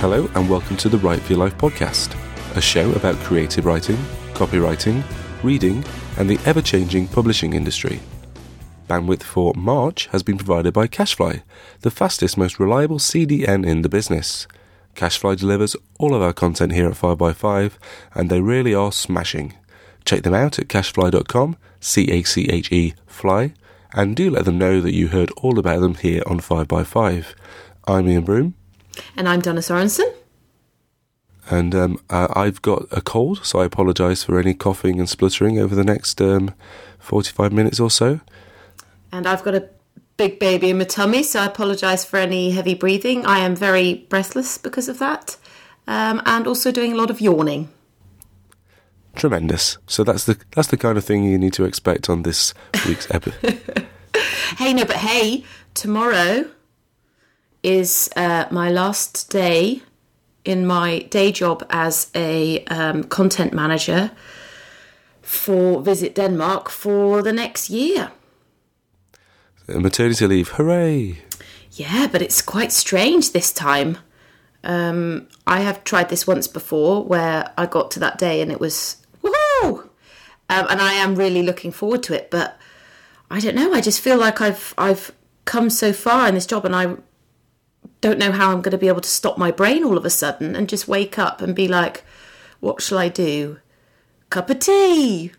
Hello, and welcome to the Write for Your Life podcast, a show about creative writing, copywriting, reading, and the ever changing publishing industry. Bandwidth for March has been provided by CacheFly, the fastest, most reliable CDN in the business. CacheFly delivers all of our content here at 5by5, and they really are smashing. Check them out at cachefly.com, C A C H E fly, and do let them know that you heard all about them here on 5by5. I'm Ian Broome. And I'm Donna Sorensen. And um, uh, I've got a cold, so I apologise for any coughing and spluttering over the next um, 45 minutes or so. And I've got a big baby in my tummy, so I apologise for any heavy breathing. I am very breathless because of that, um, and also doing a lot of yawning. Tremendous. So that's the that's the kind of thing you need to expect on this week's episode. hey, no, but hey, tomorrow is uh, my last day in my day job as a um, content manager for Visit Denmark for the next year. Maternity leave, hooray! Yeah, but it's quite strange this time. Um, I have tried this once before where I got to that day and it was woohoo! Um, and I am really looking forward to it, but I don't know. I just feel like I've I've come so far in this job, and I don't know how I'm going to be able to stop my brain all of a sudden and just wake up and be like, "What shall I do? Cup of tea."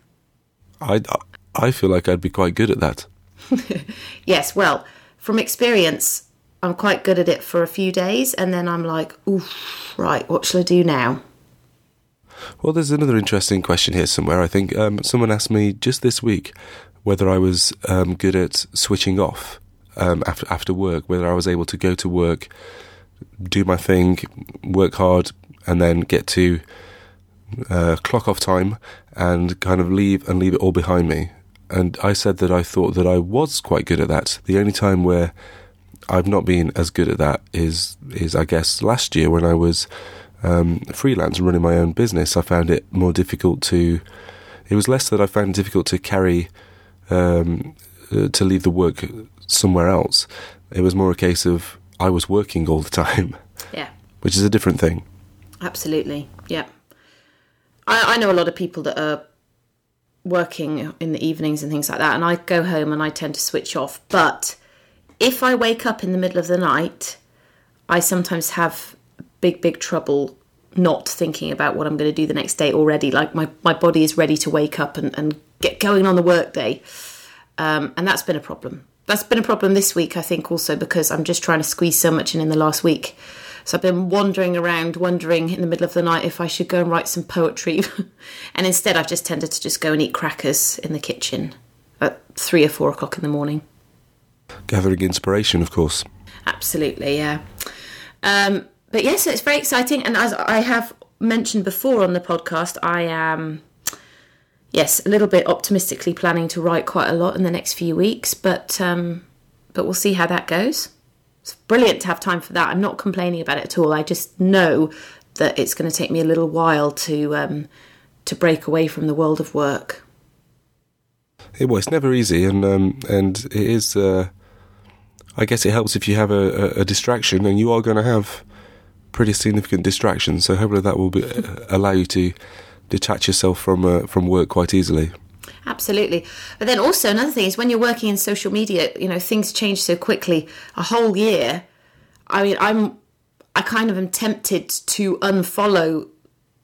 I I feel like I'd be quite good at that. yes, well, from experience, I'm quite good at it for a few days, and then I'm like, "Oof, right, what shall I do now?" Well, there's another interesting question here somewhere. I think um, someone asked me just this week whether I was um, good at switching off um, after after work, whether I was able to go to work, do my thing, work hard, and then get to uh, clock off time and kind of leave and leave it all behind me. And I said that I thought that I was quite good at that. The only time where I've not been as good at that is is I guess last year when I was um, freelance running my own business. I found it more difficult to. It was less that I found it difficult to carry um, uh, to leave the work somewhere else. It was more a case of I was working all the time. Yeah. Which is a different thing. Absolutely. Yeah. I, I know a lot of people that are working in the evenings and things like that, and I go home and I tend to switch off. But if I wake up in the middle of the night, I sometimes have big, big trouble not thinking about what I'm going to do the next day already. Like my, my body is ready to wake up and, and get going on the workday. Um, and that's been a problem. That's been a problem this week, I think, also because I'm just trying to squeeze so much in in the last week. So I've been wandering around, wondering in the middle of the night if I should go and write some poetry. and instead, I've just tended to just go and eat crackers in the kitchen at three or four o'clock in the morning. Gathering inspiration, of course. Absolutely, yeah. Um, but yes, it's very exciting. And as I have mentioned before on the podcast, I am, yes, a little bit optimistically planning to write quite a lot in the next few weeks. But um, but we'll see how that goes. It's brilliant to have time for that. I'm not complaining about it at all. I just know that it's going to take me a little while to um, to break away from the world of work. It well, it's never easy, and um, and it is. Uh, I guess it helps if you have a, a, a distraction, and you are going to have pretty significant distractions. So hopefully that will be, uh, allow you to detach yourself from uh, from work quite easily. Absolutely. But then also another thing is when you're working in social media, you know, things change so quickly. A whole year. I mean, I'm I kind of am tempted to unfollow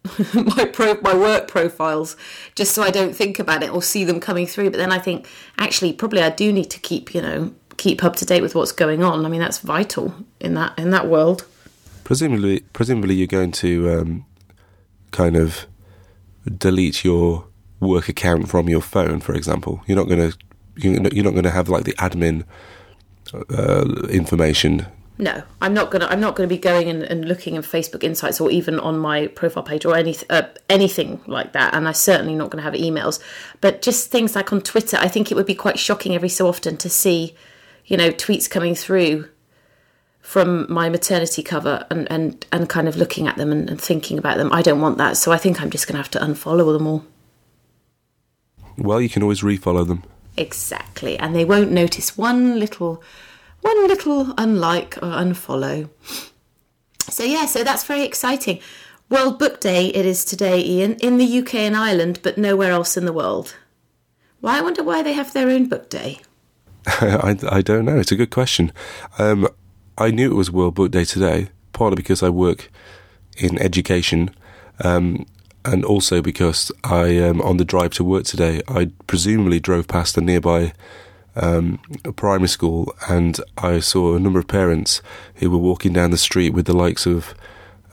my pro my work profiles just so I don't think about it or see them coming through. But then I think actually probably I do need to keep, you know, keep up to date with what's going on. I mean, that's vital in that in that world. Presumably, presumably you're going to um, kind of delete your work account from your phone, for example. You're not going to you're not going to have like the admin uh, information. No, I'm not gonna. I'm not gonna be going and, and looking in Facebook Insights or even on my profile page or any uh, anything like that. And I'm certainly not gonna have emails. But just things like on Twitter, I think it would be quite shocking every so often to see, you know, tweets coming through from my maternity cover and and, and kind of looking at them and, and thinking about them. I don't want that, so I think I'm just gonna have to unfollow them all. Well, you can always refollow them. Exactly, and they won't notice one little, one little unlike or unfollow. So yeah, so that's very exciting. World Book Day it is today, Ian, in the UK and Ireland, but nowhere else in the world. Why I wonder why they have their own book day. I, I don't know. It's a good question. Um, I knew it was World Book Day today, partly because I work in education, um, and also because I, um, on the drive to work today, I presumably drove past a nearby um, primary school, and I saw a number of parents who were walking down the street with the likes of.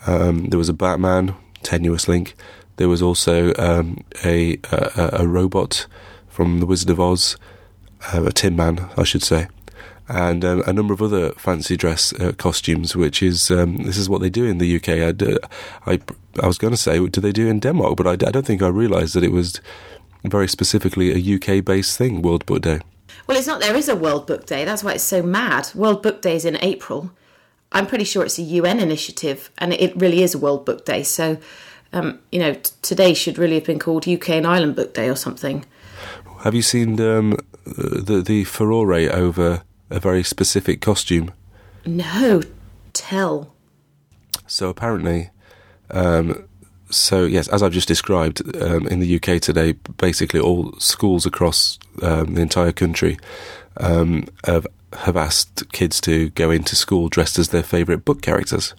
Um, there was a Batman, tenuous link. There was also um, a, a a robot from the Wizard of Oz, uh, a Tin Man, I should say, and um, a number of other fancy dress uh, costumes. Which is um, this is what they do in the UK. I I was going to say, do they do in Denmark? But I don't think I realised that it was very specifically a UK based thing. World Book Day. Well, it's not. There is a World Book Day. That's why it's so mad. World Book Day is in April. I'm pretty sure it's a UN initiative, and it really is a World Book Day. So, um, you know, t- today should really have been called UK and Ireland Book Day or something. Have you seen um, the the furore over a very specific costume? No, tell. So apparently, um, so yes, as I've just described, um, in the UK today, basically all schools across um, the entire country um, have have asked kids to go into school dressed as their favourite book characters.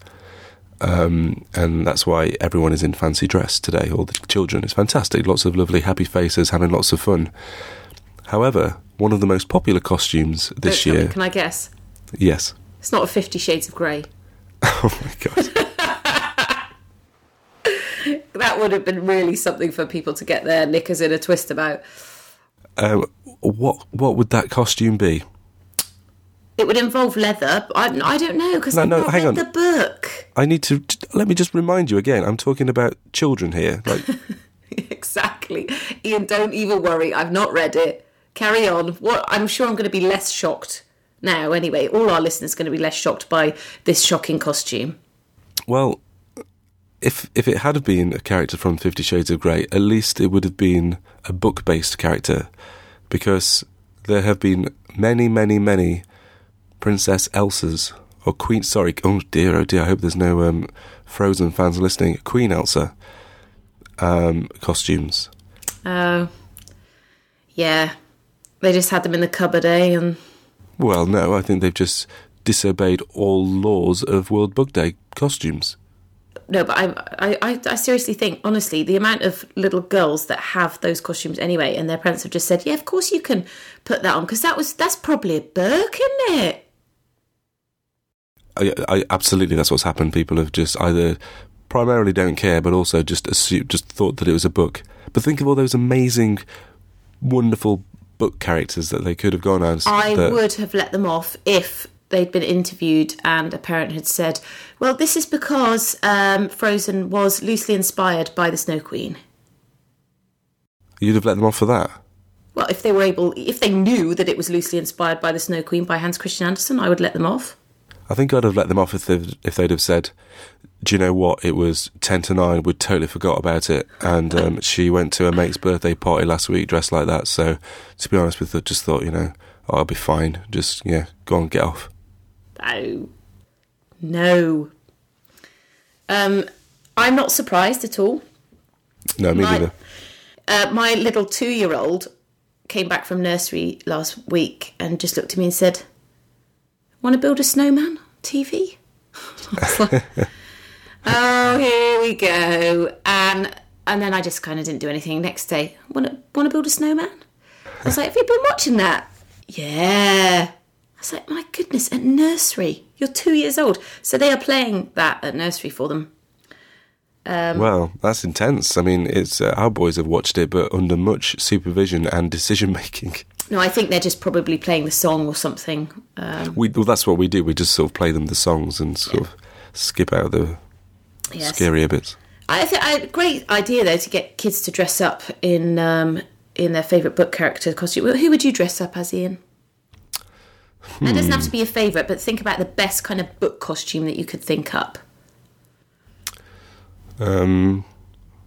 Um, and that's why everyone is in fancy dress today, all the children. It's fantastic. Lots of lovely, happy faces, having lots of fun. However, one of the most popular costumes this Don't tell me, year. Can I guess? Yes. It's not a Fifty Shades of Grey. Oh my god. That would have been really something for people to get their knickers in a twist about. um, what what would that costume be? It would involve leather. I, I don't know because No, I've no, not hang read on. the book. I need to let me just remind you again. I'm talking about children here. Like exactly. Ian, don't even worry. I've not read it. Carry on. What I'm sure I'm going to be less shocked now. Anyway, all our listeners are going to be less shocked by this shocking costume. Well, if if it had been a character from Fifty Shades of Grey, at least it would have been a book-based character, because there have been many, many, many Princess Elsas or Queen. Sorry, oh dear, oh dear. I hope there's no um, Frozen fans listening. Queen Elsa um, costumes. Oh, yeah. They just had them in the cupboard, eh? And Well, no, I think they've just disobeyed all laws of World Book Day costumes. no, but I, I, I, seriously think, honestly, the amount of little girls that have those costumes anyway, and their parents have just said, "Yeah, of course you can put that on," because that was that's probably a book, isn't it? I, I absolutely that's what's happened. People have just either primarily don't care, but also just assume, just thought that it was a book. But think of all those amazing, wonderful book characters that they could have gone as. I that- would have let them off if they'd been interviewed and a parent had said, "Well, this is because um, Frozen was loosely inspired by the Snow Queen." You'd have let them off for that. Well, if they were able, if they knew that it was loosely inspired by the Snow Queen by Hans Christian Andersen, I would let them off. I think I'd have let them off if they'd, if they'd have said, "Do you know what? It was ten to nine. We'd totally forgot about it, and um, she went to her mate's birthday party last week dressed like that. So, to be honest with her, just thought, you know, oh, I'll be fine. Just yeah, go on, get off." No, no. Um, I'm not surprised at all. No, me My- neither. Uh, my little two-year-old came back from nursery last week and just looked at me and said, "Want to build a snowman TV?" "Oh, here we go." And and then I just kind of didn't do anything. Next day, want to want to build a snowman? I was like, "Have you been watching that?" Yeah. I was like, "My goodness!" At nursery, you're two years old, so they are playing that at nursery for them. Um, Well, that's intense. I mean, it's uh, our boys have watched it, but under much supervision and decision making. No, I think they're just probably playing the song or something. Um, We well, that's what we do. We just sort of play them the songs and sort of skip out the yes. scarier bits. I think I, great idea though to get kids to dress up in um, in their favourite book character costume. Well, Who would you dress up as, Ian? It doesn't have to be a favourite, but think about the best kind of book costume that you could think up. Um,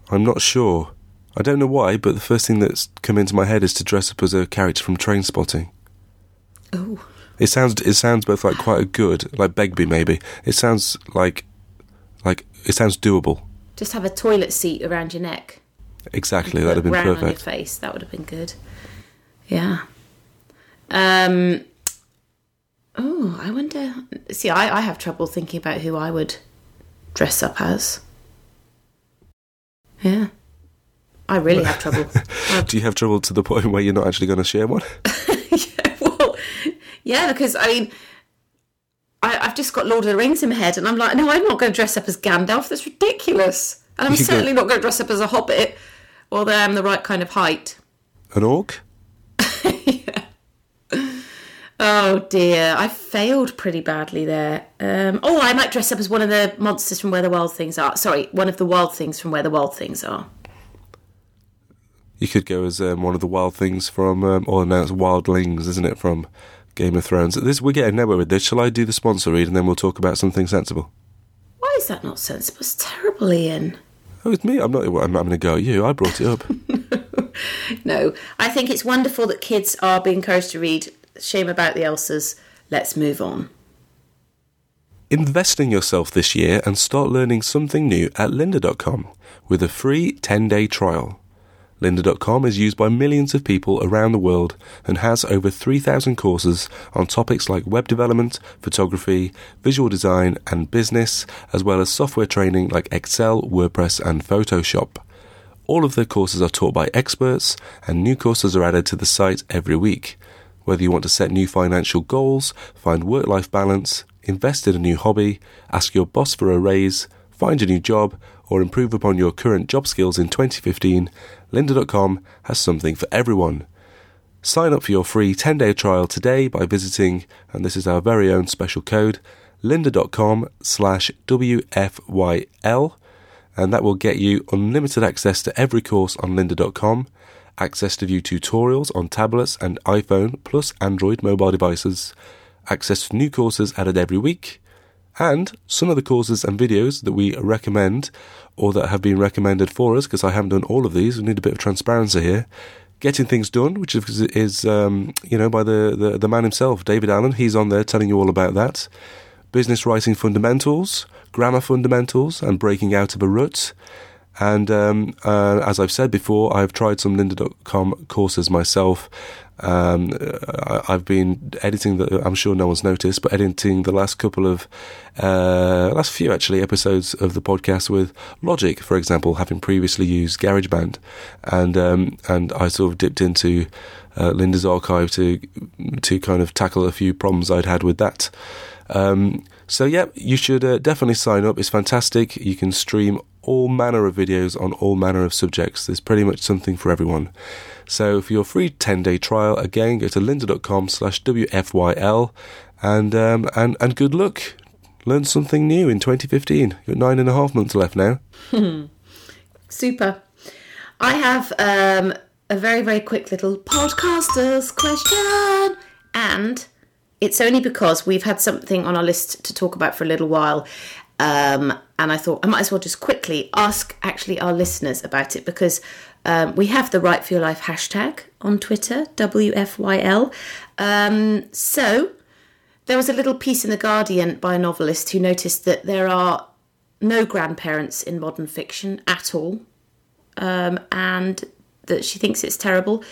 I'm not sure. I don't know why, but the first thing that's come into my head is to dress up as a character from Trainspotting. Oh, It sounds it sounds both like quite a good, like Begbie maybe. It sounds like Like it sounds doable. Just have a toilet seat around your neck. Exactly, that'd have been Round on your perfect. face. That would have been good. Yeah. Um. Oh, I wonder. See, I, I have trouble thinking about who I would dress up as. Yeah. I really have trouble. Do you have trouble to the point where you're not actually going to share one? yeah, well, yeah, because I mean, I, I've just got Lord of the Rings in my head, and I'm like, no, I'm not going to dress up as Gandalf. That's ridiculous. And I'm You could go- certainly not going to dress up as a Hobbit, although I'm the right kind of height. An orc? Oh dear, I failed pretty badly there. Um, oh, I might dress up as one of the monsters from Where the Wild Things Are. Sorry, one of the wild things from Where the Wild Things Are. You could go as um, one of the wild things from, um, or now it's wildlings, isn't it, from Game of Thrones. This we're getting nowhere with this. Shall I do the sponsor read and then we'll talk about something sensible? Why is that not sensible? It's terrible, Ian. Oh, it's me. I'm not. I'm not going to go at you. I brought it up. No, I think it's wonderful that kids are being encouraged to read. Shame about the Elsas. Let's move on. Invest in yourself this year and start learning something new at lynda.com with a free 10-day trial. Lynda.com is used by millions of people around the world and has over 3,000 courses on topics like web development, photography, visual design, and business, as well as software training like Excel, WordPress, and Photoshop. All of their courses are taught by experts, and new courses are added to the site every week. Whether you want to set new financial goals, find work life balance, invest in a new hobby, ask your boss for a raise, find a new job, or improve upon your current job skills in 2015, lynda.com has something for everyone. Sign up for your free 10 day trial today by visiting, and this is our very own special code, lynda.com slash WFYL, and that will get you unlimited access to every course on lynda.com, access to view tutorials on tablets and iPhone plus Android mobile devices, access to new courses added every week, and some of the courses and videos that we recommend or that have been recommended for us, because I haven't done all of these, we need a bit of transparency here. Getting Things Done, which is, is um, you know, by the, the, the man himself, David Allen. He's on there telling you all about that. Business Writing Fundamentals, Grammar Fundamentals, and Breaking Out of a Rut. And um, uh, as I've said before, I've tried some lynda.com courses myself. Um, I've been editing the, I'm sure no one's noticed, but editing the last couple of, uh, last few actually episodes of the podcast with Logic, for example, having previously used GarageBand. And, um, and I sort of dipped into uh, Lynda's archive to, to kind of tackle a few problems I'd had with that. Um, so yeah, you should uh, definitely sign up. It's fantastic. You can stream all manner of videos on all manner of subjects. There's pretty much something for everyone. So for your free 10-day trial, again, go to lynda.com slash WFYL and, um, and, and good luck. Learn something new in 2015. You've got nine and a half months left now. Super. I have um, a very, very quick little podcasters question. And it's only because we've had something on our list to talk about for a little while. Um, and I thought I might as well just quickly ask actually our listeners about it because um, we have the Write for Your Life hashtag on Twitter, WFYL. Um, so there was a little piece in The Guardian by a novelist who noticed that there are no grandparents in modern fiction at all, um, and that she thinks it's terrible.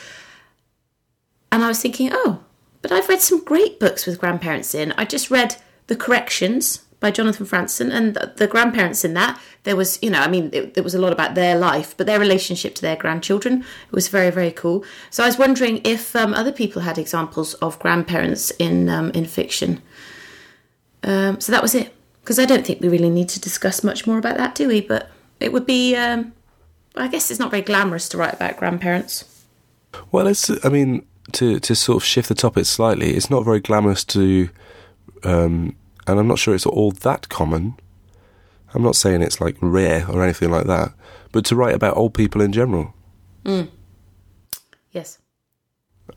And I was thinking, oh, but I've read some great books with grandparents in. I just read The Corrections by Jonathan Franzen, and the, the grandparents in that, there was, you know, I mean, it, it was a lot about their life, but their relationship to their grandchildren was very, very cool. So I was wondering if um, other people had examples of grandparents in um, in fiction. Um, so that was it, because I don't think we really need to discuss much more about that, do we? But it would be, um, I guess, it's not very glamorous to write about grandparents. Well, it's, I mean, to, to sort of shift the topic slightly, it's not very glamorous to, um, and I'm not sure it's all that common. I'm not saying it's like rare or anything like that, but to write about old people in general. Yes.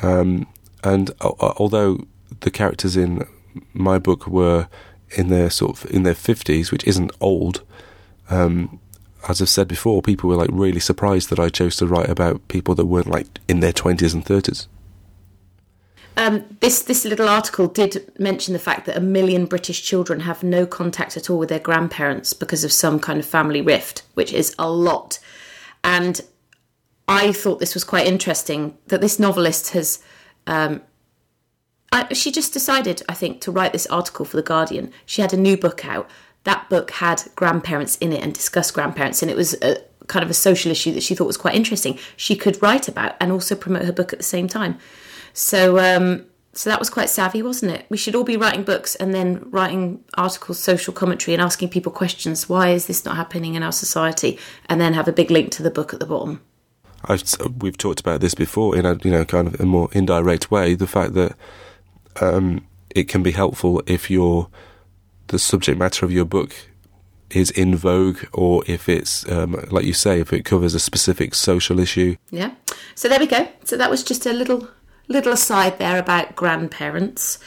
Um, and uh, although the characters in my book were in their sort of in their fifties, which isn't old, um, as I've said before, people were like really surprised that I chose to write about people that weren't like in their twenties and thirties. Um, this this little article did mention the fact that a million British children have no contact at all with their grandparents because of some kind of family rift, which is a lot. And I thought this was quite interesting that this novelist has. Um, I, she just decided, I think, to write this article for the Guardian. She had a new book out. That book had grandparents in it and discussed grandparents, and it was a kind of a social issue that she thought was quite interesting. She could write about and also promote her book at the same time. So, um, so that was quite savvy, wasn't it? We should all be writing books and then writing articles, social commentary, and asking people questions. Why is this not happening in our society? And then have a big link to the book at the bottom. I've, we've talked about this before in a you know kind of a more indirect way. The fact that um, it can be helpful if your the subject matter of your book is in vogue, or if it's um, like you say, if it covers a specific social issue. Yeah. So there we go. So that was just a little little aside there about grandparents.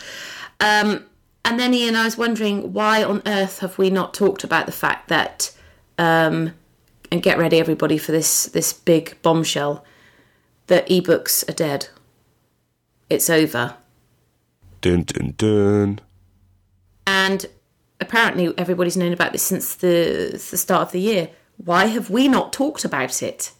Um, and then Ian, I was wondering why on earth have we not talked about the fact that um, and get ready everybody for this this big bombshell that ebooks are dead. It's over. Dun dun dun. And apparently everybody's known about this since the, the start of the year. Why have we not talked about it?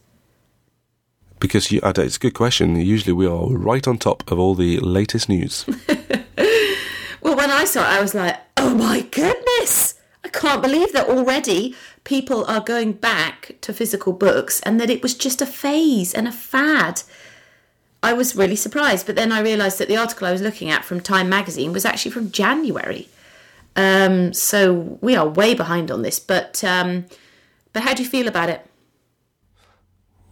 Because you, it's a good question. Usually we are right on top of all the latest news. well, when I saw it, I was like, oh my goodness! I can't believe that already people are going back to physical books and that it was just a phase and a fad. I was really surprised, but then I realised that the article I was looking at from Time magazine was actually from January. Um, so we are way behind on this, but um, but how do you feel about it?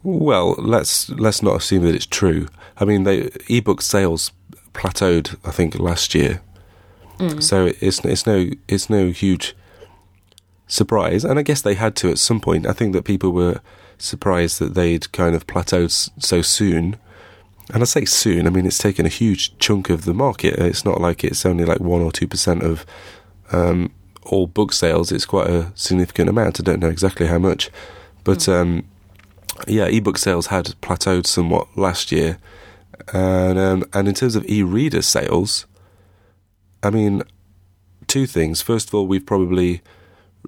Well, let's let's not assume that it's true. I mean, the ebook sales plateaued, I think, last year, mm. so it's it's no it's no huge surprise, and I guess they had to at some point. I think that people were surprised that they'd kind of plateaued so soon. And I say soon, I mean it's taken a huge chunk of the market. It's not like it's only like one or two percent of um, all book sales. It's quite a significant amount. I don't know exactly how much, but mm. um, yeah, ebook sales had plateaued somewhat last year, and um, and in terms of e-reader sales, I mean, two things. First of all, we've probably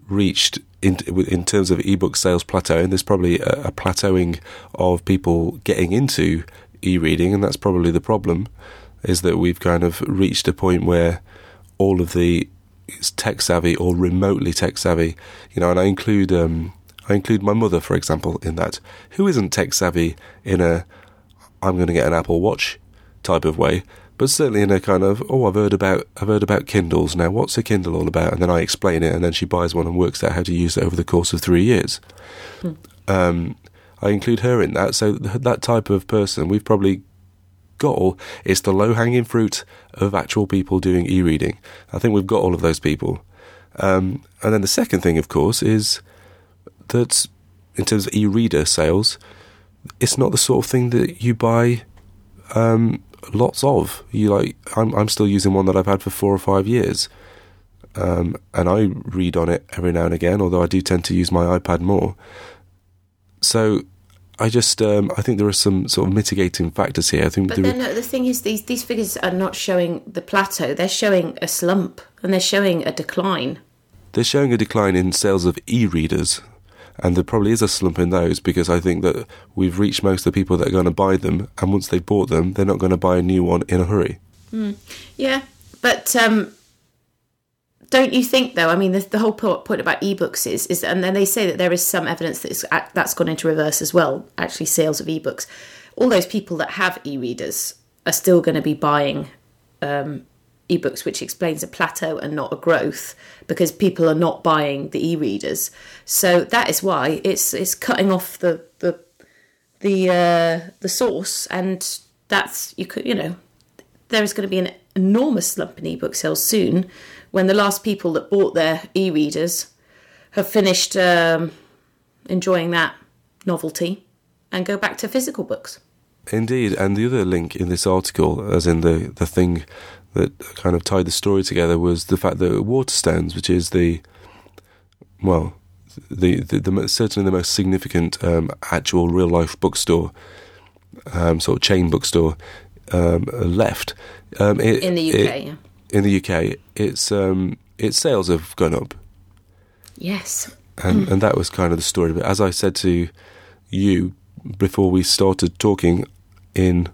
reached in in terms of ebook sales plateau, and there's probably a, a plateauing of people getting into e-reading, and that's probably the problem. Is that we've kind of reached a point where all of the tech savvy or remotely tech savvy, you know, and I include um, I include my mother, for example, in that, who isn't tech savvy in a I'm going to get an Apple Watch type of way, but certainly in a kind of oh I've heard about I've heard about Kindles now. What's a Kindle all about? And then I explain it, and then she buys one and works out how to use it over the course of three years. Hmm. Um, I include her in that, so that type of person we've probably got all it's the low hanging fruit of actual people doing e reading. I think we've got all of those people. Um, and then the second thing, of course, is that in terms of e reader sales, it's not the sort of thing that you buy um, lots of. You like, I'm, I'm still using one that I've had for four or five years. Um, and I read on it every now and again, although I do tend to use my iPad more. So I just um, I think there are some sort of mitigating factors here. I think, but then the thing is, these these figures are not showing the plateau; they're showing a slump and they're showing a decline. They're showing a decline in sales of e-readers, and there probably is a slump in those because I think that we've reached most of the people that are going to buy them, and once they've bought them, they're not going to buy a new one in a hurry. Mm. Yeah, but um, don't you think though? I mean, the, the whole point about ebooks is is, and then they say that there is some evidence that that's gone into reverse as well. Actually, sales of ebooks, all those people that have e-readers are still going to be buying um, ebooks, which explains a plateau and not a growth because people are not buying the e-readers. So that is why it's it's cutting off the the the uh, the source, and that's you could you know there is going to be an enormous slump in ebook sales soon when the last people that bought their e-readers have finished um, enjoying that novelty and go back to physical books. Indeed, and the other link in this article, as in the the thing that kind of tied the story together, was the fact that Waterstones, which is the well, the, the, the certainly the most significant um, actual real life bookstore, um, sort of chain bookstore um, left. Um, it, In the UK, it- yeah. in the UK, its um, its sales have gone up, Yes. and and that was kind of the story. But as I said to you before we started talking in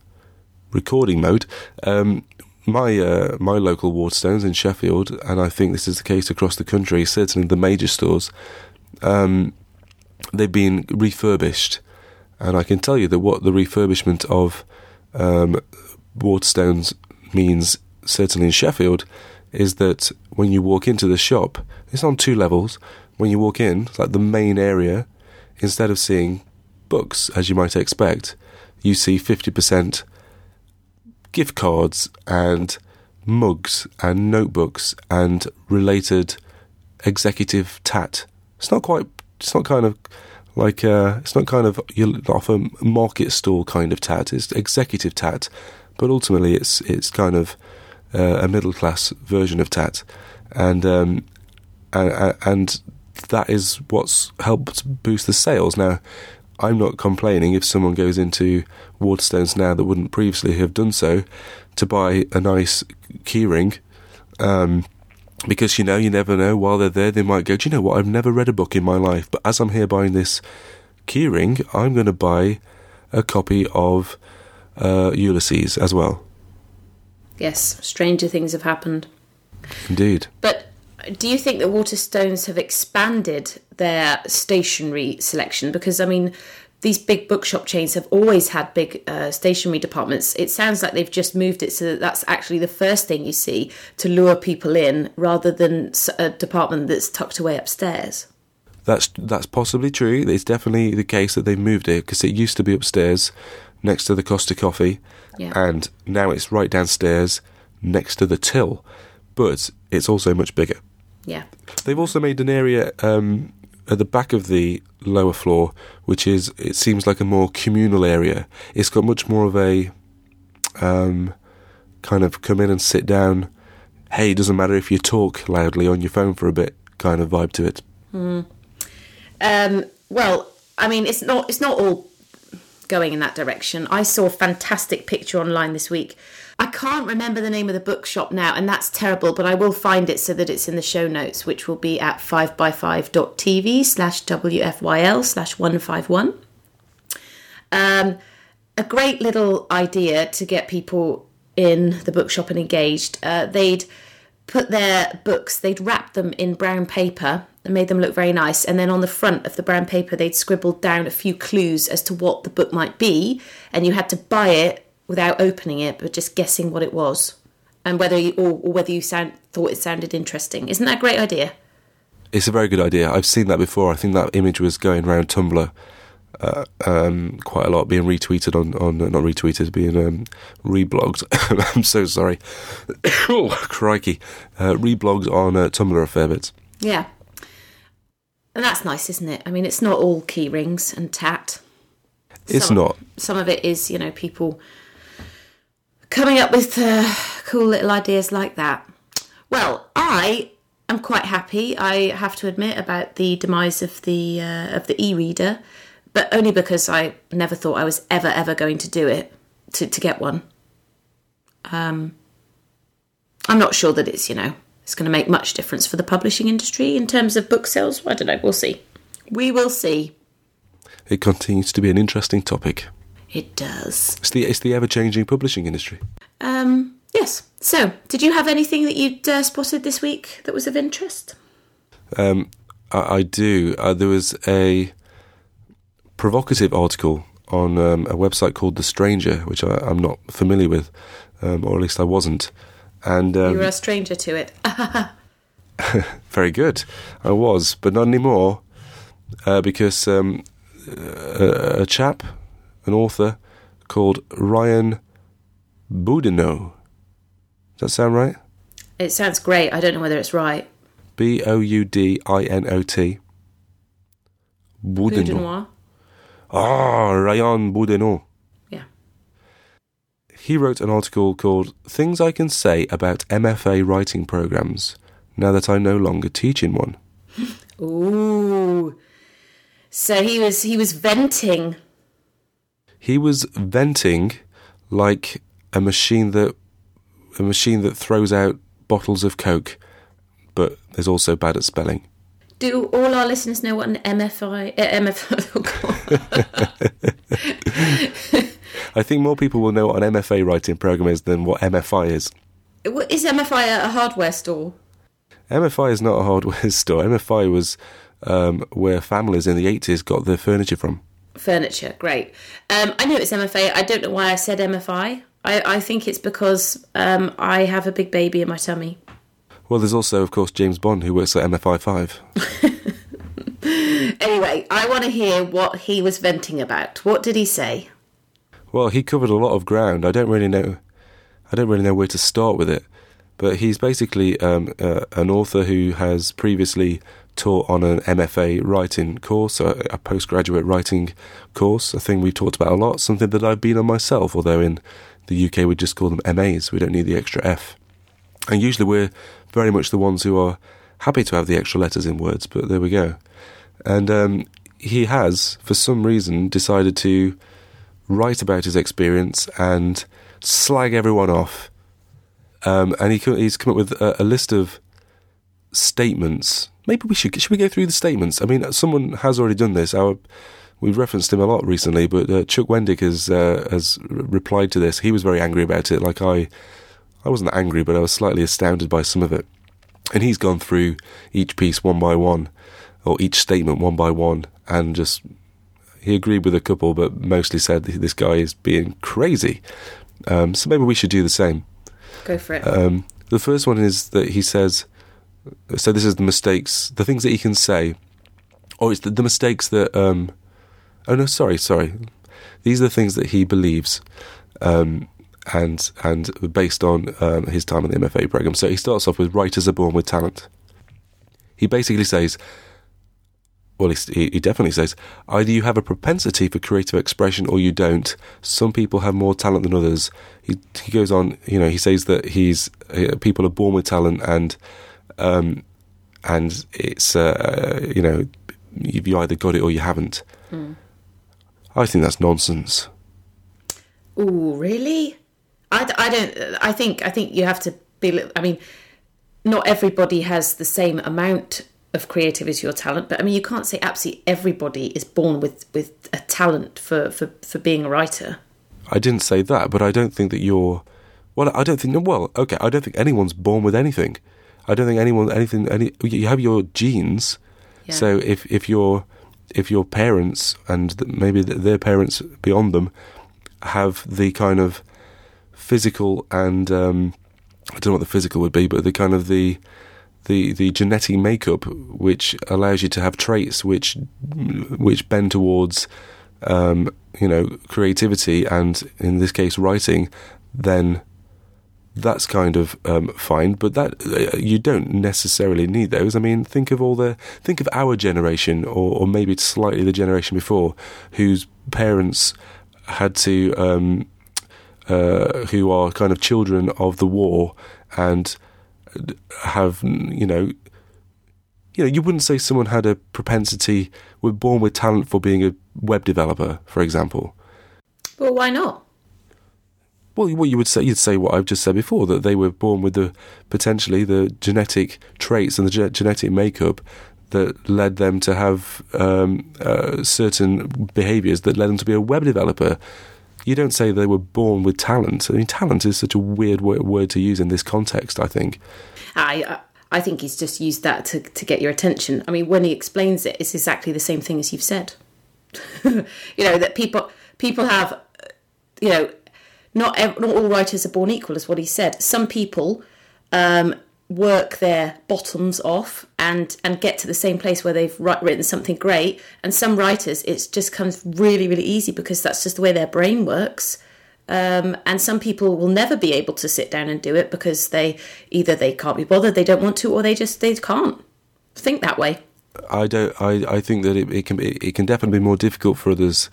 recording mode, um, my uh, my local Waterstones in Sheffield, and I think this is the case across the country. Certainly, the major stores, um, they've been refurbished, and I can tell you that what the refurbishment of um, Waterstones means, certainly in Sheffield, is that when you walk into the shop, it's on two levels. When you walk in, like the main area, instead of seeing books as you might expect, you see fifty percent gift cards and mugs and notebooks and related executive tat. It's not quite. It's not kind of like. Uh, it's not kind of you off a market stall kind of tat. It's executive tat, but ultimately it's it's kind of uh, a middle class version of tat, and um, and, and that is what's helped boost the sales. Now, I'm not complaining if someone goes into Waterstones now that wouldn't previously have done so to buy a nice keyring. Um, because you know, you never know. While they're there, they might go, Do you know what? I've never read a book in my life, but as I'm here buying this keyring, I'm going to buy a copy of uh, Ulysses as well. Yes. Stranger things have happened. Indeed. But do you think that Waterstones have expanded their stationery selection? Because I mean, these big bookshop chains have always had big uh, stationery departments. It sounds like they've just moved it so that that's actually the first thing you see to lure people in, rather than a department that's tucked away upstairs. That's that's possibly true. It's definitely the case that they've moved it because it used to be upstairs next to the Costa Coffee, Yeah. and now it's right downstairs next to the till. But it's also much bigger. Yeah. They've also made an area um, at the back of the lower floor, which is it seems like a more communal area. It's got much more of a um, kind of come in and sit down. Hey, it doesn't matter if you talk loudly on your phone for a bit, kind of vibe to it. Um, well, I mean, it's not it's not all going in that direction. I saw a fantastic picture online this week. I can't remember the name of the bookshop now, and that's terrible, but I will find it so that it's in the show notes, which will be at 5by5.tv slash WFYL slash 151. Um, a great little idea to get people in the bookshop and engaged. Uh, they'd put their books, they'd wrap them in brown paper and made them look very nice. And then on the front of the brown paper, they'd scribbled down a few clues as to what the book might be. And you had to buy it without opening it, but just guessing what it was. And whether you, or, or whether you sound, thought it sounded interesting. Isn't that a great idea? It's a very good idea. I've seen that before. I think that image was going around Tumblr uh, um, quite a lot, being retweeted on, on not retweeted, being um, reblogged. I'm so sorry. oh, crikey. Uh, reblogged on uh, Tumblr a fair bit. Yeah. And that's nice, isn't it? I mean, it's not all key rings and tat. It's Some- not. Some of it is, you know, people coming up with uh, cool little ideas like that. Well, I am quite happy. I have to admit about the demise of the uh, of the e-reader, but only because I never thought I was ever ever going to do it to to get one. Um, I'm not sure that it's you know it's going to make much difference for the publishing industry in terms of book sales. I don't know. We'll see. We will see. It continues to be an interesting topic. It does. It's the, it's the ever changing publishing industry. Um, yes. So, did you have anything that you'd uh, spotted this week that was of interest? Um, I, I do. Uh, there was a provocative article on um, a website called The Stranger, which I, I'm not familiar with, um, or at least I wasn't. And um, you were a stranger to it. very good, I was, but not anymore, uh, because um, a, a chap, an author called Ryan Boudinot. Does that sound right? it sounds great. I don't know whether it's right. B O U D I N O T. Boudinot. Ah, Ryan Boudinot. Yeah. He wrote an article called Things I Can Say About MFA Writing Programs Now That I No Longer Teach in One. Ooh. So he was he was venting. He was venting like a machine that a machine that throws out bottles of Coke, but is also bad at spelling. Do all our listeners know what an MFI? Uh, MFI. I think more people will know what an MFA writing program is than what MFI is. is MFI a hardware store? MFI is not a hardware store. MFI was um, where families in the 80s got their furniture from. Furniture, great. Um, I know it's MFA. I don't know why I said MFI. I, I think it's because um, I have a big baby in my tummy. Well, there's also, of course, James Bond, who works at MFI 5. anyway, I want to hear what he was venting about. What did he say? Well, he covered a lot of ground. I don't really know. I don't really know where to start with it. But he's basically um, uh, an author who has previously taught on an MFA writing course, a, a, postgraduate writing course, a thing we've talked about a lot, something that I've been on myself, although in the UK we just call them MAs, we don't need the extra F. And usually we're very much the ones who are happy to have the extra letters in words, but there we go. And um, he has, for some reason, decided to write about his experience and slag everyone off. Um, and he, he's come up with a, a list of statements. Maybe we should should we go through the statements? I mean, someone has already done this. Our we've referenced him a lot recently, but uh, Chuck Wendig has uh, has replied to this. He was very angry about it. Like I, I wasn't angry, but I was slightly astounded by some of it. And he's gone through each piece one by one, or each statement one by one, and just he agreed with a couple, but mostly said this guy is being crazy. Um, so maybe we should do the same. Go for it. Um, the first one is that he says, so this is the mistakes, the things that he can say, or it's the, the mistakes that. Um, oh no, sorry, sorry. These are the things that he believes, um, and and based on um, his time in the MFA program. So he starts off with writers are born with talent. He basically says well, he, he definitely says either you have a propensity for creative expression or you don't. Some people have more talent than others. He, he goes on, you know, he says that he's uh, people are born with talent and um, and it's uh, you know you either got it or you haven't. Mm. I think that's nonsense. Oh, really? I, I don't. I think I think you have to be. I mean, not everybody has the same amount of creativity or talent. But I mean, you can't say absolutely everybody is born with, with a talent for, for, for being a writer. I didn't say that, but I don't think that you're. Well, I don't think. Well, okay, I don't think anyone's born with anything. I don't think anyone anything. Any you have your genes. Yeah. So if if your if your parents and maybe their parents beyond them have the kind of physical and um, I don't know what the physical would be, but the kind of the the, the genetic makeup which allows you to have traits which which bend towards um, you know creativity and in this case writing, then that's kind of um, fine. But that uh, you don't necessarily need those. I mean, think of all the think of our generation, or, or maybe slightly the generation before, whose parents had to um, uh, who are kind of children of the war and have you know you know you wouldn't say someone had a propensity were born with talent for being a web developer for example well why not well what you would say you'd say what I've just said before that they were born with the potentially the genetic traits and the ge- genetic makeup that led them to have um, uh, certain behaviors that led them to be a web developer you don't say they were born with talent. I mean, talent is such a weird word to use in this context. I think. I I think he's just used that to to get your attention. I mean, when he explains it, it's exactly the same thing as you've said. you know that people people have, you know, not not all writers are born equal, is what he said. Some people um, work their bottoms off and and get to the same place where they've written something great. And some writers it just comes really really easy because that's just the way their brain works. Um, and some people will never be able to sit down and do it because they either they can't be bothered they don't want to or they just they can't think that way. I don't i, I think that it, it can be it can definitely be more difficult for others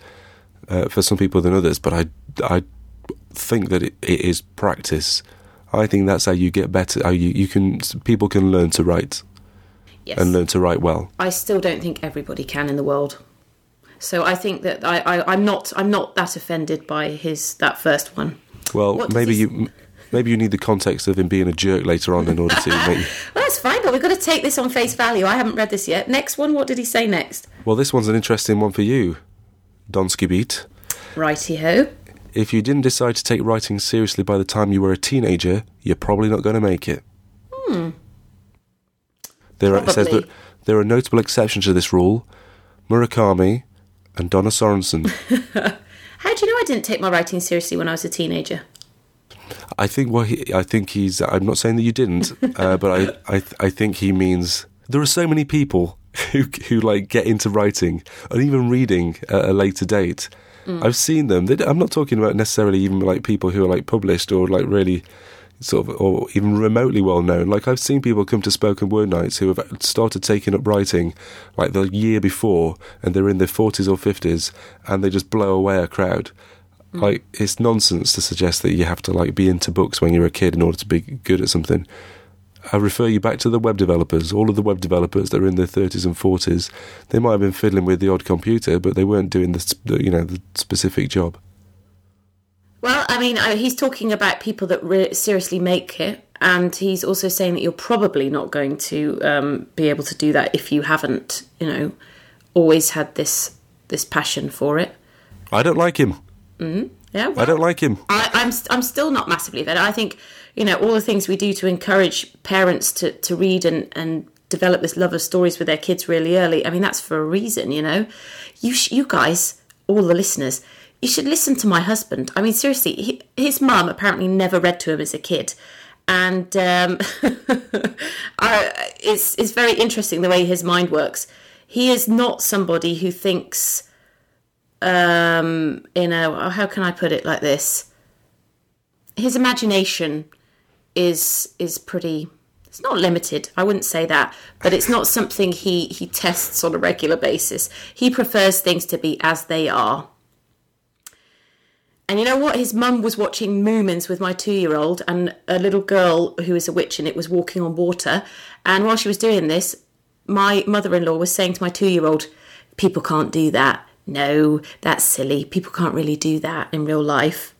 uh, for some people than others but i i think that it, it is practice I think that's how you get better. How you, you can people can learn to write, yes. and learn to write well. I still don't think everybody can in the world. So I think that I, I I'm not I'm not that offended by his that first one. Well, maybe he you maybe you need the context of him being a jerk later on in order to make. Well, that's fine, but we've got to take this on face value. I haven't read this yet. Next one, what did he say next? Well, this one's an interesting one for you, Donsky Beat. Righty ho. If you didn't decide to take writing seriously by the time you were a teenager, you're probably not going to make it. Hmm. There are, it says that there are notable exceptions to this rule: Murakami and Donna Sorensen. How do you know I didn't take my writing seriously when I was a teenager? I think what he, I think he's. I'm not saying that you didn't, uh, but I, I, I think he means there are so many people who who like get into writing and even reading at a later date. Mm. I've seen them. I'm not talking about necessarily even like people who are like published or like really sort of or even remotely well known. Like I've seen people come to spoken word nights who have uh, started taking up writing like the year before, and they're in their 40s or 50s, and they just blow away a crowd mm. like it's nonsense to suggest that you have to like be into books when you're a kid in order to be good at something. I refer you back to the web developers. All of the web developers that are in their 30s and 40s, they might have been fiddling with the odd computer, but they weren't doing the, you know the specific job. Well, I mean, he's talking about people that re- seriously make it, and he's also saying that you're probably not going to um, be able to do that if you haven't, you know, always had this this passion for it. I don't like him. Yeah, I don't like him. I, I'm I'm still not massively offended. I think you know all the things we do to encourage parents to, to read and, and develop this love of stories with their kids really early. I mean that's for a reason. You know, you sh- you guys, all the listeners, you should listen to my husband. I mean seriously, he, his mum apparently never read to him as a kid. And um, I, it's it's very interesting the way his mind works. He is not somebody who thinks um, in a how can I put it like this? His imagination is is pretty. It's not limited. I wouldn't say that, but it's not something he he tests on a regular basis. He prefers things to be as they are. And you know what? His mum was watching Moomins with my two year old, and a little girl who is a witch and it was walking on water. And while she was doing this, my mother in law was saying to my two year old, People can't do that. No, that's silly. People can't really do that in real life.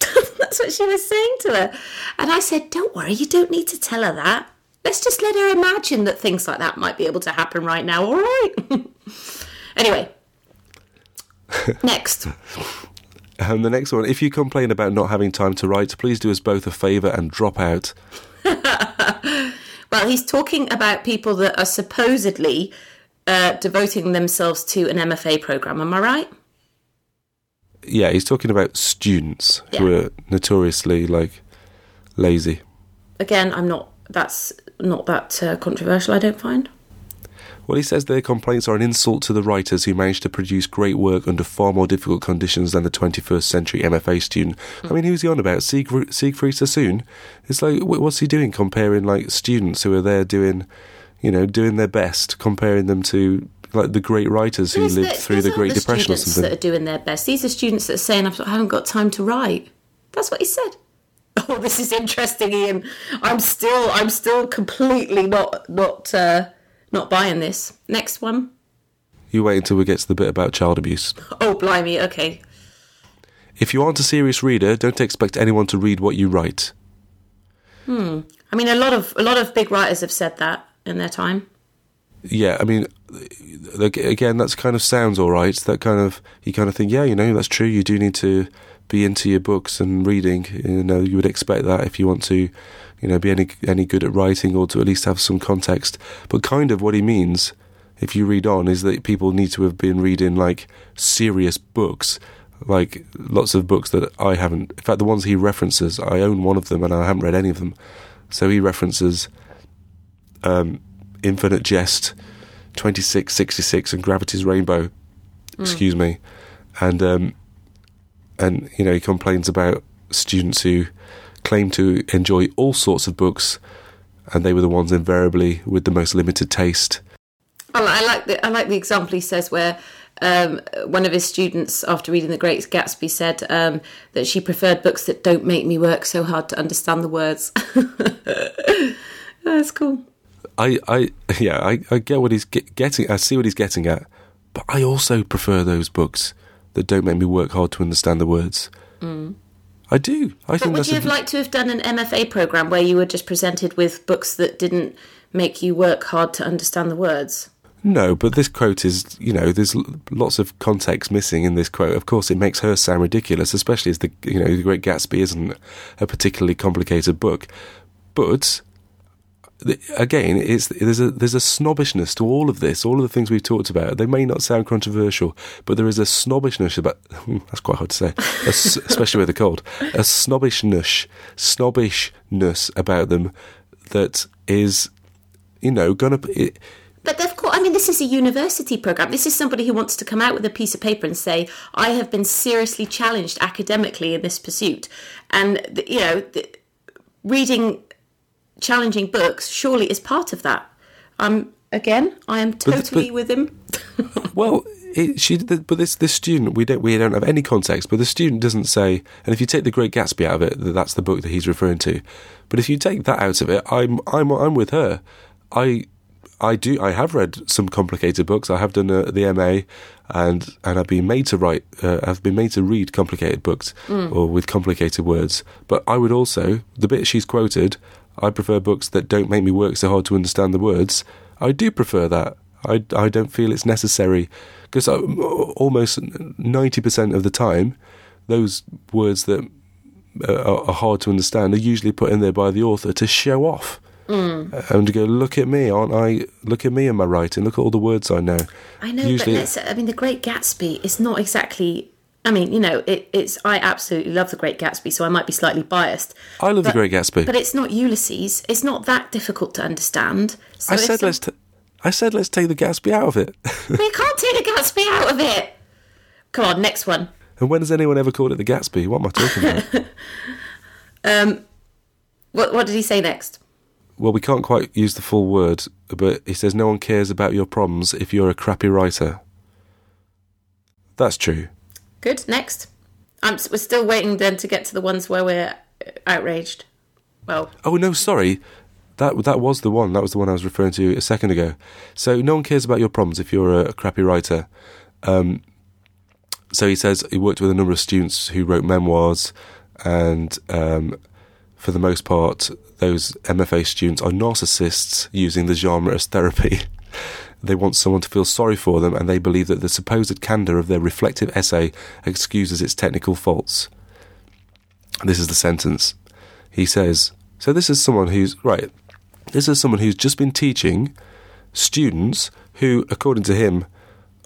that's what she was saying to her. And I said, Don't worry, you don't need to tell her that. Let's just let her imagine that things like that might be able to happen right now, all right? anyway, next. And the next one, if you complain about not having time to write, please do us both a favour and drop out. Well, he's talking about people that are supposedly uh, devoting themselves to an MFA program. Am I right? Yeah, he's talking about students who are notoriously like lazy. Again, I'm not. That's not that uh, controversial. I don't find. Well, he says their complaints are an insult to the writers who managed to produce great work under far more difficult conditions than the 21st century MFA student. I mean, who's he on about? Siegfried, Siegfried Sassoon? It's like, what's he doing comparing like students who are there doing, you know, doing their best, comparing them to like the great writers who lived these through the Great Depression or students something? That are doing their best. These are students that are saying, "I haven't got time to write." That's what he said. Oh, this is interesting, Ian. I'm still, I'm still completely not, not, uh, not buying this. Next one. You wait until we get to the bit about child abuse. Oh, blimey. Okay. If you aren't a serious reader, don't expect anyone to read what you write. Hmm. I mean, a lot of, a lot of big writers have said that in their time. Yeah, I mean, like, again, that's kind of sounds all right. That kind of you kind of think, yeah, you know, that's true. You do need to be into your books and reading. You know, you would expect that if you want to, you know, be any any good at writing or to at least have some context. But kind of what he means, if you read on, is that people need to have been reading like serious books. Like lots of books that I haven't. In fact, the ones he references, I own one of them and I haven't read any of them. So he references um, Infinite Jest, 2666, and Gravity's Rainbow. Excuse me. And, um, and, you know, he complains about students who claim to enjoy all sorts of books, and they were the ones invariably with the most limited taste. I, I like the I like the example he says where um, one of his students, after reading The Great Gatsby, said um, that she preferred books that don't make me work so hard to understand the words. That's cool. I, I, yeah, I, I get what he's get, getting. I see what he's getting at, but I also prefer those books that don't make me work hard to understand the words. Mm. I do. I But think would you have liked to have done an MFA program where you were just presented with books that didn't make you work hard to understand the words? No, but this quote is, you know, there's lots of context missing in this quote. Of course, it makes her sound ridiculous, especially as the, you know, The Great Gatsby isn't a particularly complicated book. But again, it's there's a there's a snobbishness to all of this. All of the things we've talked about. They may not sound controversial, but there is a snobbishness about. Hmm, that's quite hard to say, s- especially with a cold. A snobbishness, snobbishness about them that is, you know, gonna. It, But of course, I mean, this is a university program. This is somebody who wants to come out with a piece of paper and say, "I have been seriously challenged academically in this pursuit," and you know, reading challenging books surely is part of that. Um, again, I am totally but- with him. Well, it, she, but this this student, we don't we don't have any context. But the student doesn't say, and if you take the Great Gatsby out of it, that that's the book that he's referring to. But if you take that out of it, I'm I'm I'm with her. I I do I have read some complicated books. I have done uh, the MA, and and I've been made to write. Uh, I've been made to read complicated books or with complicated words. But I would also the bit she's quoted. I prefer books that don't make me work so hard to understand the words. I do prefer that. I, I don't feel it's necessary because almost 90% of the time, those words that uh, are, are hard to understand are usually put in there by the author to show off. Mm. And to go, look at me, aren't I? Look at me in my writing. Look at all the words I know. I know, Usually- but I mean, The Great Gatsby is not exactly. I mean, you know, it, it's. I absolutely love The Great Gatsby, so I might be slightly biased. I love But- The Great Gatsby. But it's not Ulysses. It's not that difficult to understand. So I said some- let's. T- I said let's take the Gatsby out of it. we can't take the Gatsby out of it. Come on, next one. and when has anyone ever called it the Gatsby? What am I talking about? um, What, what did he say next? well, we can't quite use the full word, but he says no one cares about your problems if you're a crappy writer. That's true. Good. Next. I'm, we're still waiting then to get to the ones where we're outraged. Well, Oh no, sorry. That that was the one. That was the one I was referring to a second ago. So no one cares about your problems if you're a, a crappy writer. Um, so he says he worked with a number of students who wrote memoirs, and um, for the most part, those MFA students are narcissists using the genre as therapy. they want someone to feel sorry for them, and they believe that the supposed candour of their reflective essay excuses its technical faults. This is the sentence. He says, so this is someone who's, right, this is someone who's just been teaching students who, according to him,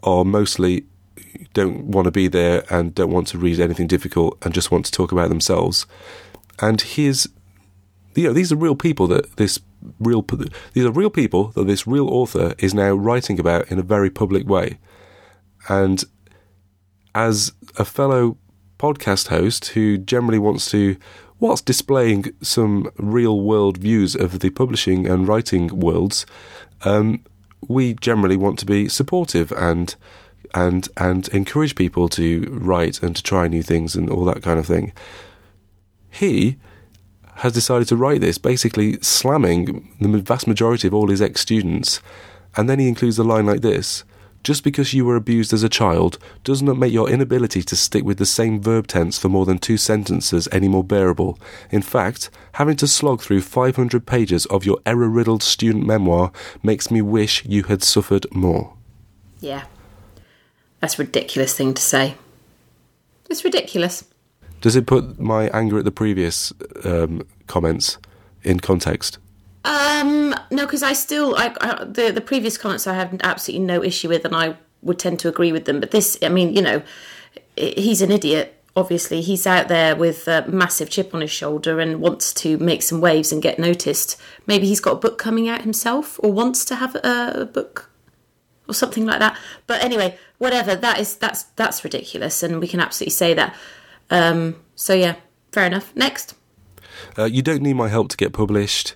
are mostly don't want to be there and don't want to read anything difficult and just want to talk about themselves. And he's, you know, these are real people that this real, these are real people that this real author is now writing about in a very public way. And as a fellow podcast host who generally wants to, whilst displaying some real world views of the publishing and writing worlds, um, we generally want to be supportive and and and encourage people to write and to try new things and all that kind of thing. He has decided to write this, basically slamming the vast majority of all his ex students, and then he includes a line like this. Just because you were abused as a child does not make your inability to stick with the same verb tense for more than two sentences any more bearable. In fact, having to slog through 500 pages of your error riddled student memoir makes me wish you had suffered more. yeah. That's a ridiculous thing to say. It's ridiculous. Does it put my anger at the previous um, comments in context? Um, no, because I still, I, I, the the previous comments I have absolutely no issue with, and I would tend to agree with them. But this, I mean, you know, he's an idiot. Obviously, he's out there with a massive chip on his shoulder and wants to make some waves and get noticed. Maybe he's got a book coming out himself, or wants to have a, a book, or something like that. But anyway, whatever. That is that's that's ridiculous, and we can absolutely say that. Um, so yeah, fair enough. Next. Uh, you don't need my help to get published.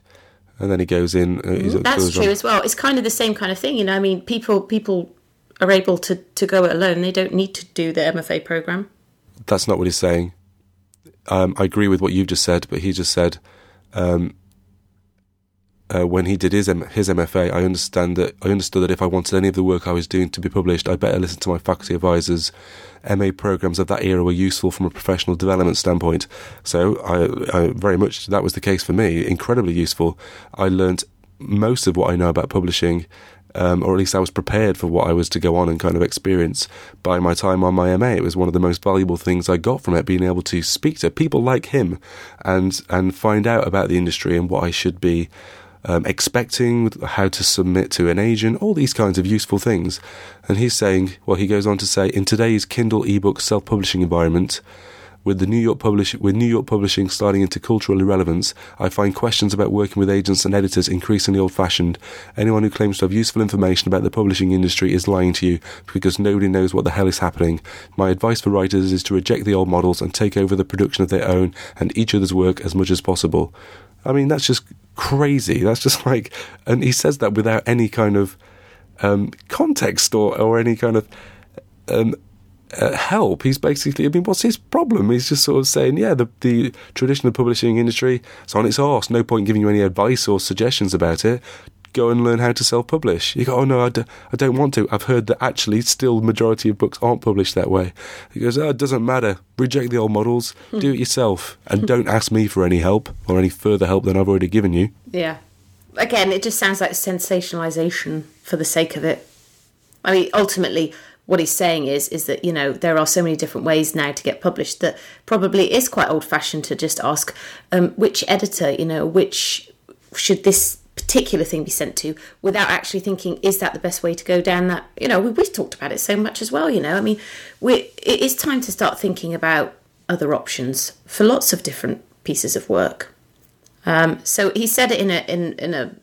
And then he goes in. Uh, he's- That's true on. as well. It's kind of the same kind of thing, you know. I mean, people people are able to to go it alone. They don't need to do the MFA program. That's not what he's saying. Um, I agree with what you've just said, but he just said, um, uh, when he did his M- his MFA, I understand that I understood that if I wanted any of the work I was doing to be published, I better listen to my faculty advisors. MA programs of that era were useful from a professional development standpoint. So I, I very much that was the case for me. Incredibly useful. I learnt most of what I know about publishing um, or at least I was prepared for what I was to go on and kind of experience by my time on my MA. It was one of the most valuable things I got from it, being able to speak to people like him and and find out about the industry and what I should be um, expecting, how to submit to an agent, all these kinds of useful things. And he's saying, well, he goes on to say, in today's Kindle ebook self publishing environment, with the New York publish with New York publishing starting into cultural irrelevance, I find questions about working with agents and editors increasingly old-fashioned. Anyone who claims to have useful information about the publishing industry is lying to you because nobody knows what the hell is happening. My advice for writers is to reject the old models and take over the production of their own and each other's work as much as possible. I mean, that's just crazy. That's just like, and he says that without any kind of um, context or, or any kind of um, uh, help. He's basically, I mean, what's his problem? He's just sort of saying, yeah, the, the traditional publishing industry is on its arse. No point giving you any advice or suggestions about it. Go and learn how to self publish. You go, oh no, I d- I don't want to. I've heard that actually, still, the majority of books aren't published that way. He goes, oh, it doesn't matter. Reject the old models, do it yourself, and don't ask me for any help or any further help than I've already given you. Yeah. Again, it just sounds like sensationalization for the sake of it. I mean, ultimately, what he's saying is is that you know there are so many different ways now to get published that probably is quite old fashioned to just ask um, which editor you know which should this particular thing be sent to without actually thinking is that the best way to go down that you know we, we've talked about it so much as well you know i mean we it is time to start thinking about other options for lots of different pieces of work um, so he said it in a in, in a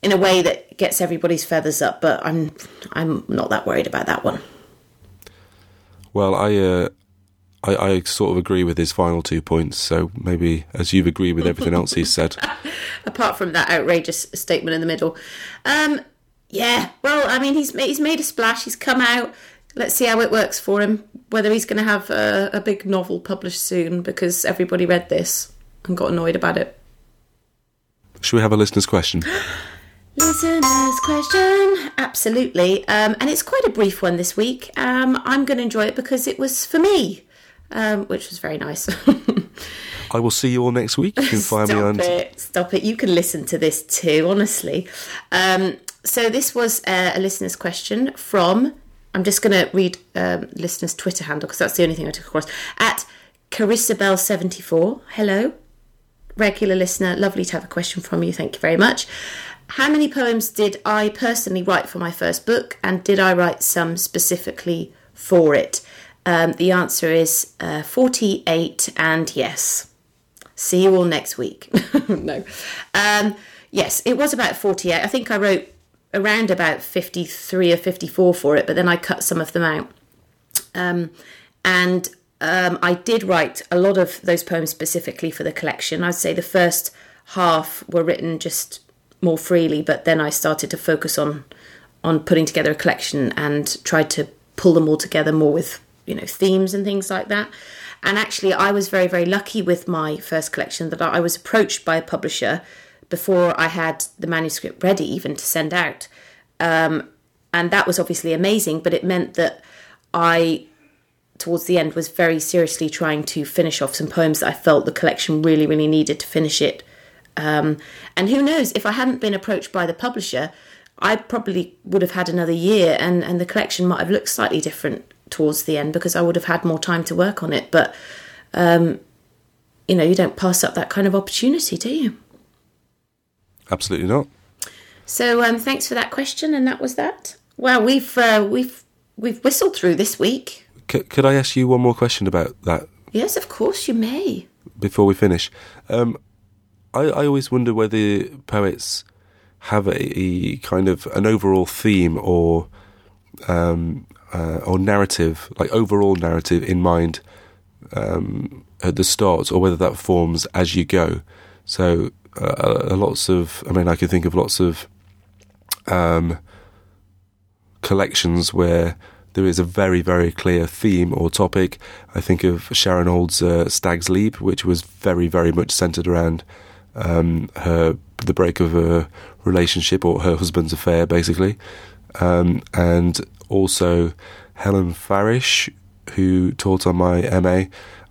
in a way that gets everybody's feathers up. But I'm I'm not that worried about that one. Well, I, uh, I, I sort of agree with his final two points. So maybe as you've agreed with everything else he's said, apart from that outrageous statement in the middle. Um, yeah, well, I mean, he's he's made a splash. He's come out. Let's see how it works for him. Whether he's going to have a, a big novel published soon because everybody read this and got annoyed about it. Should we have a listener's question? Listener's question, absolutely, um, and it's quite a brief one this week. Um, I'm going to enjoy it because it was for me, um, which was very nice. I will see you all next week. You can find stop me on. it, stop it. You can listen to this too, honestly. Um, so this was uh, a listener's question from. I'm just going to read um, listener's Twitter handle because that's the only thing I took across at Carissabel74. Hello, regular listener. Lovely to have a question from you. Thank you very much. How many poems did I personally write for my first book, and did I write some specifically for it? Um, the answer is uh, 48, and yes. See you all next week. no. Um, yes, it was about 48. I think I wrote around about 53 or 54 for it, but then I cut some of them out. Um, and um, I did write a lot of those poems specifically for the collection. I'd say the first half were written just more freely, but then I started to focus on on putting together a collection and tried to pull them all together more with you know themes and things like that. And actually, I was very very lucky with my first collection that I was approached by a publisher before I had the manuscript ready even to send out. Um, and that was obviously amazing, but it meant that I towards the end was very seriously trying to finish off some poems that I felt the collection really, really needed to finish it. Um, and who knows, if I hadn't been approached by the publisher, I probably would have had another year and, and the collection might have looked slightly different towards the end because I would have had more time to work on it. But, um, you know, you don't pass up that kind of opportunity, do you? Absolutely not. So um, thanks for that question, and that was that. Well, we've uh, we've we've whistled through this week. C- could I ask you one more question about that Yes, of course you may. before we finish? Um, I, I always wonder whether poets have a, a kind of an overall theme or um, uh, or narrative, like overall narrative in mind um, at the start, or whether that forms as you go. So, uh, lots of, I mean, I can think of lots of um, collections where there is a very, very clear theme or topic. I think of Sharon Olds' uh, Stag's Leap, which was very, very much centered around um, her the break of a relationship or her husband's affair, basically. Um, and also Helen Farish, who taught on my MA.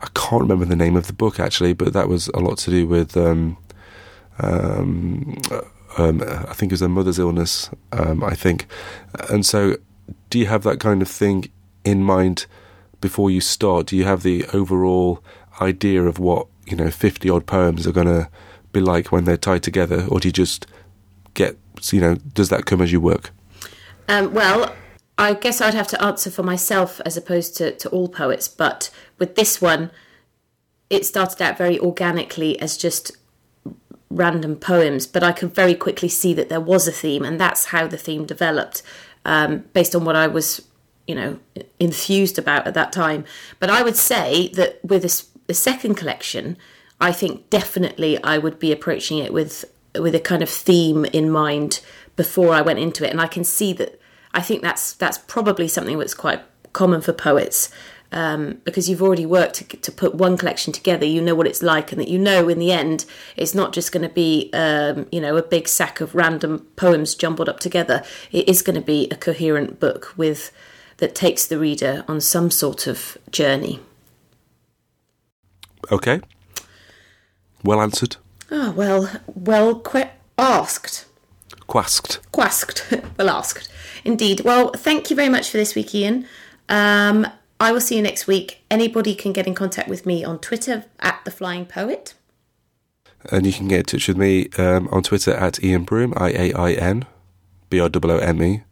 I can't remember the name of the book actually, but that was a lot to do with. Um, um, um, I think it was her mother's illness. Um, I think, and so, do you have that kind of thing in mind before you start? Do you have the overall idea of what you know fifty odd poems are going to be like when they're tied together, or do you just get you know does that come as you work? Um, well, I guess I'd have to answer for myself as opposed to, to all poets, but with this one, it started out very organically as just random poems, but I could very quickly see that there was a theme, and that's how the theme developed um, based on what I was, you know, enthused about at that time. But I would say that with a, the second collection, I think definitely I would be approaching it with with a kind of theme in mind before I went into it, and I can see that. I think that's that's probably something that's quite common for poets um, because you've already worked to, to, put one collection together. You know what it's like, and that you know in the end it's not just going to be um, you know a big sack of random poems jumbled up together. It is going to be a coherent book with that takes the reader on some sort of journey. Okay. Well answered. Oh well, well que- asked. Quasked. Quasked. well asked. Indeed. Well, thank you very much for this week, Ian. Um, I will see you next week. Anybody can get in contact with me on Twitter at the Flying Poet. And you can get in touch with me um, on Twitter at Ian Broome, I A I N B R O O M E.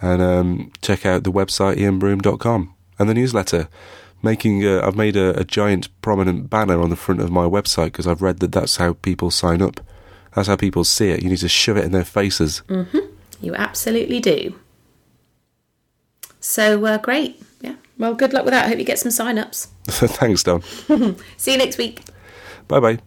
And um, check out the website ianbroome.com and the newsletter. Making, uh, I've made a, a, giant prominent banner on the front of my website because I've read that that's how people sign up. That's how people see it. You need to shove it in their faces. Mm-hmm. You absolutely do. So uh, great. Yeah. Well, good luck with that. I hope you get some sign ups. Thanks, Don. See you next week. Bye bye.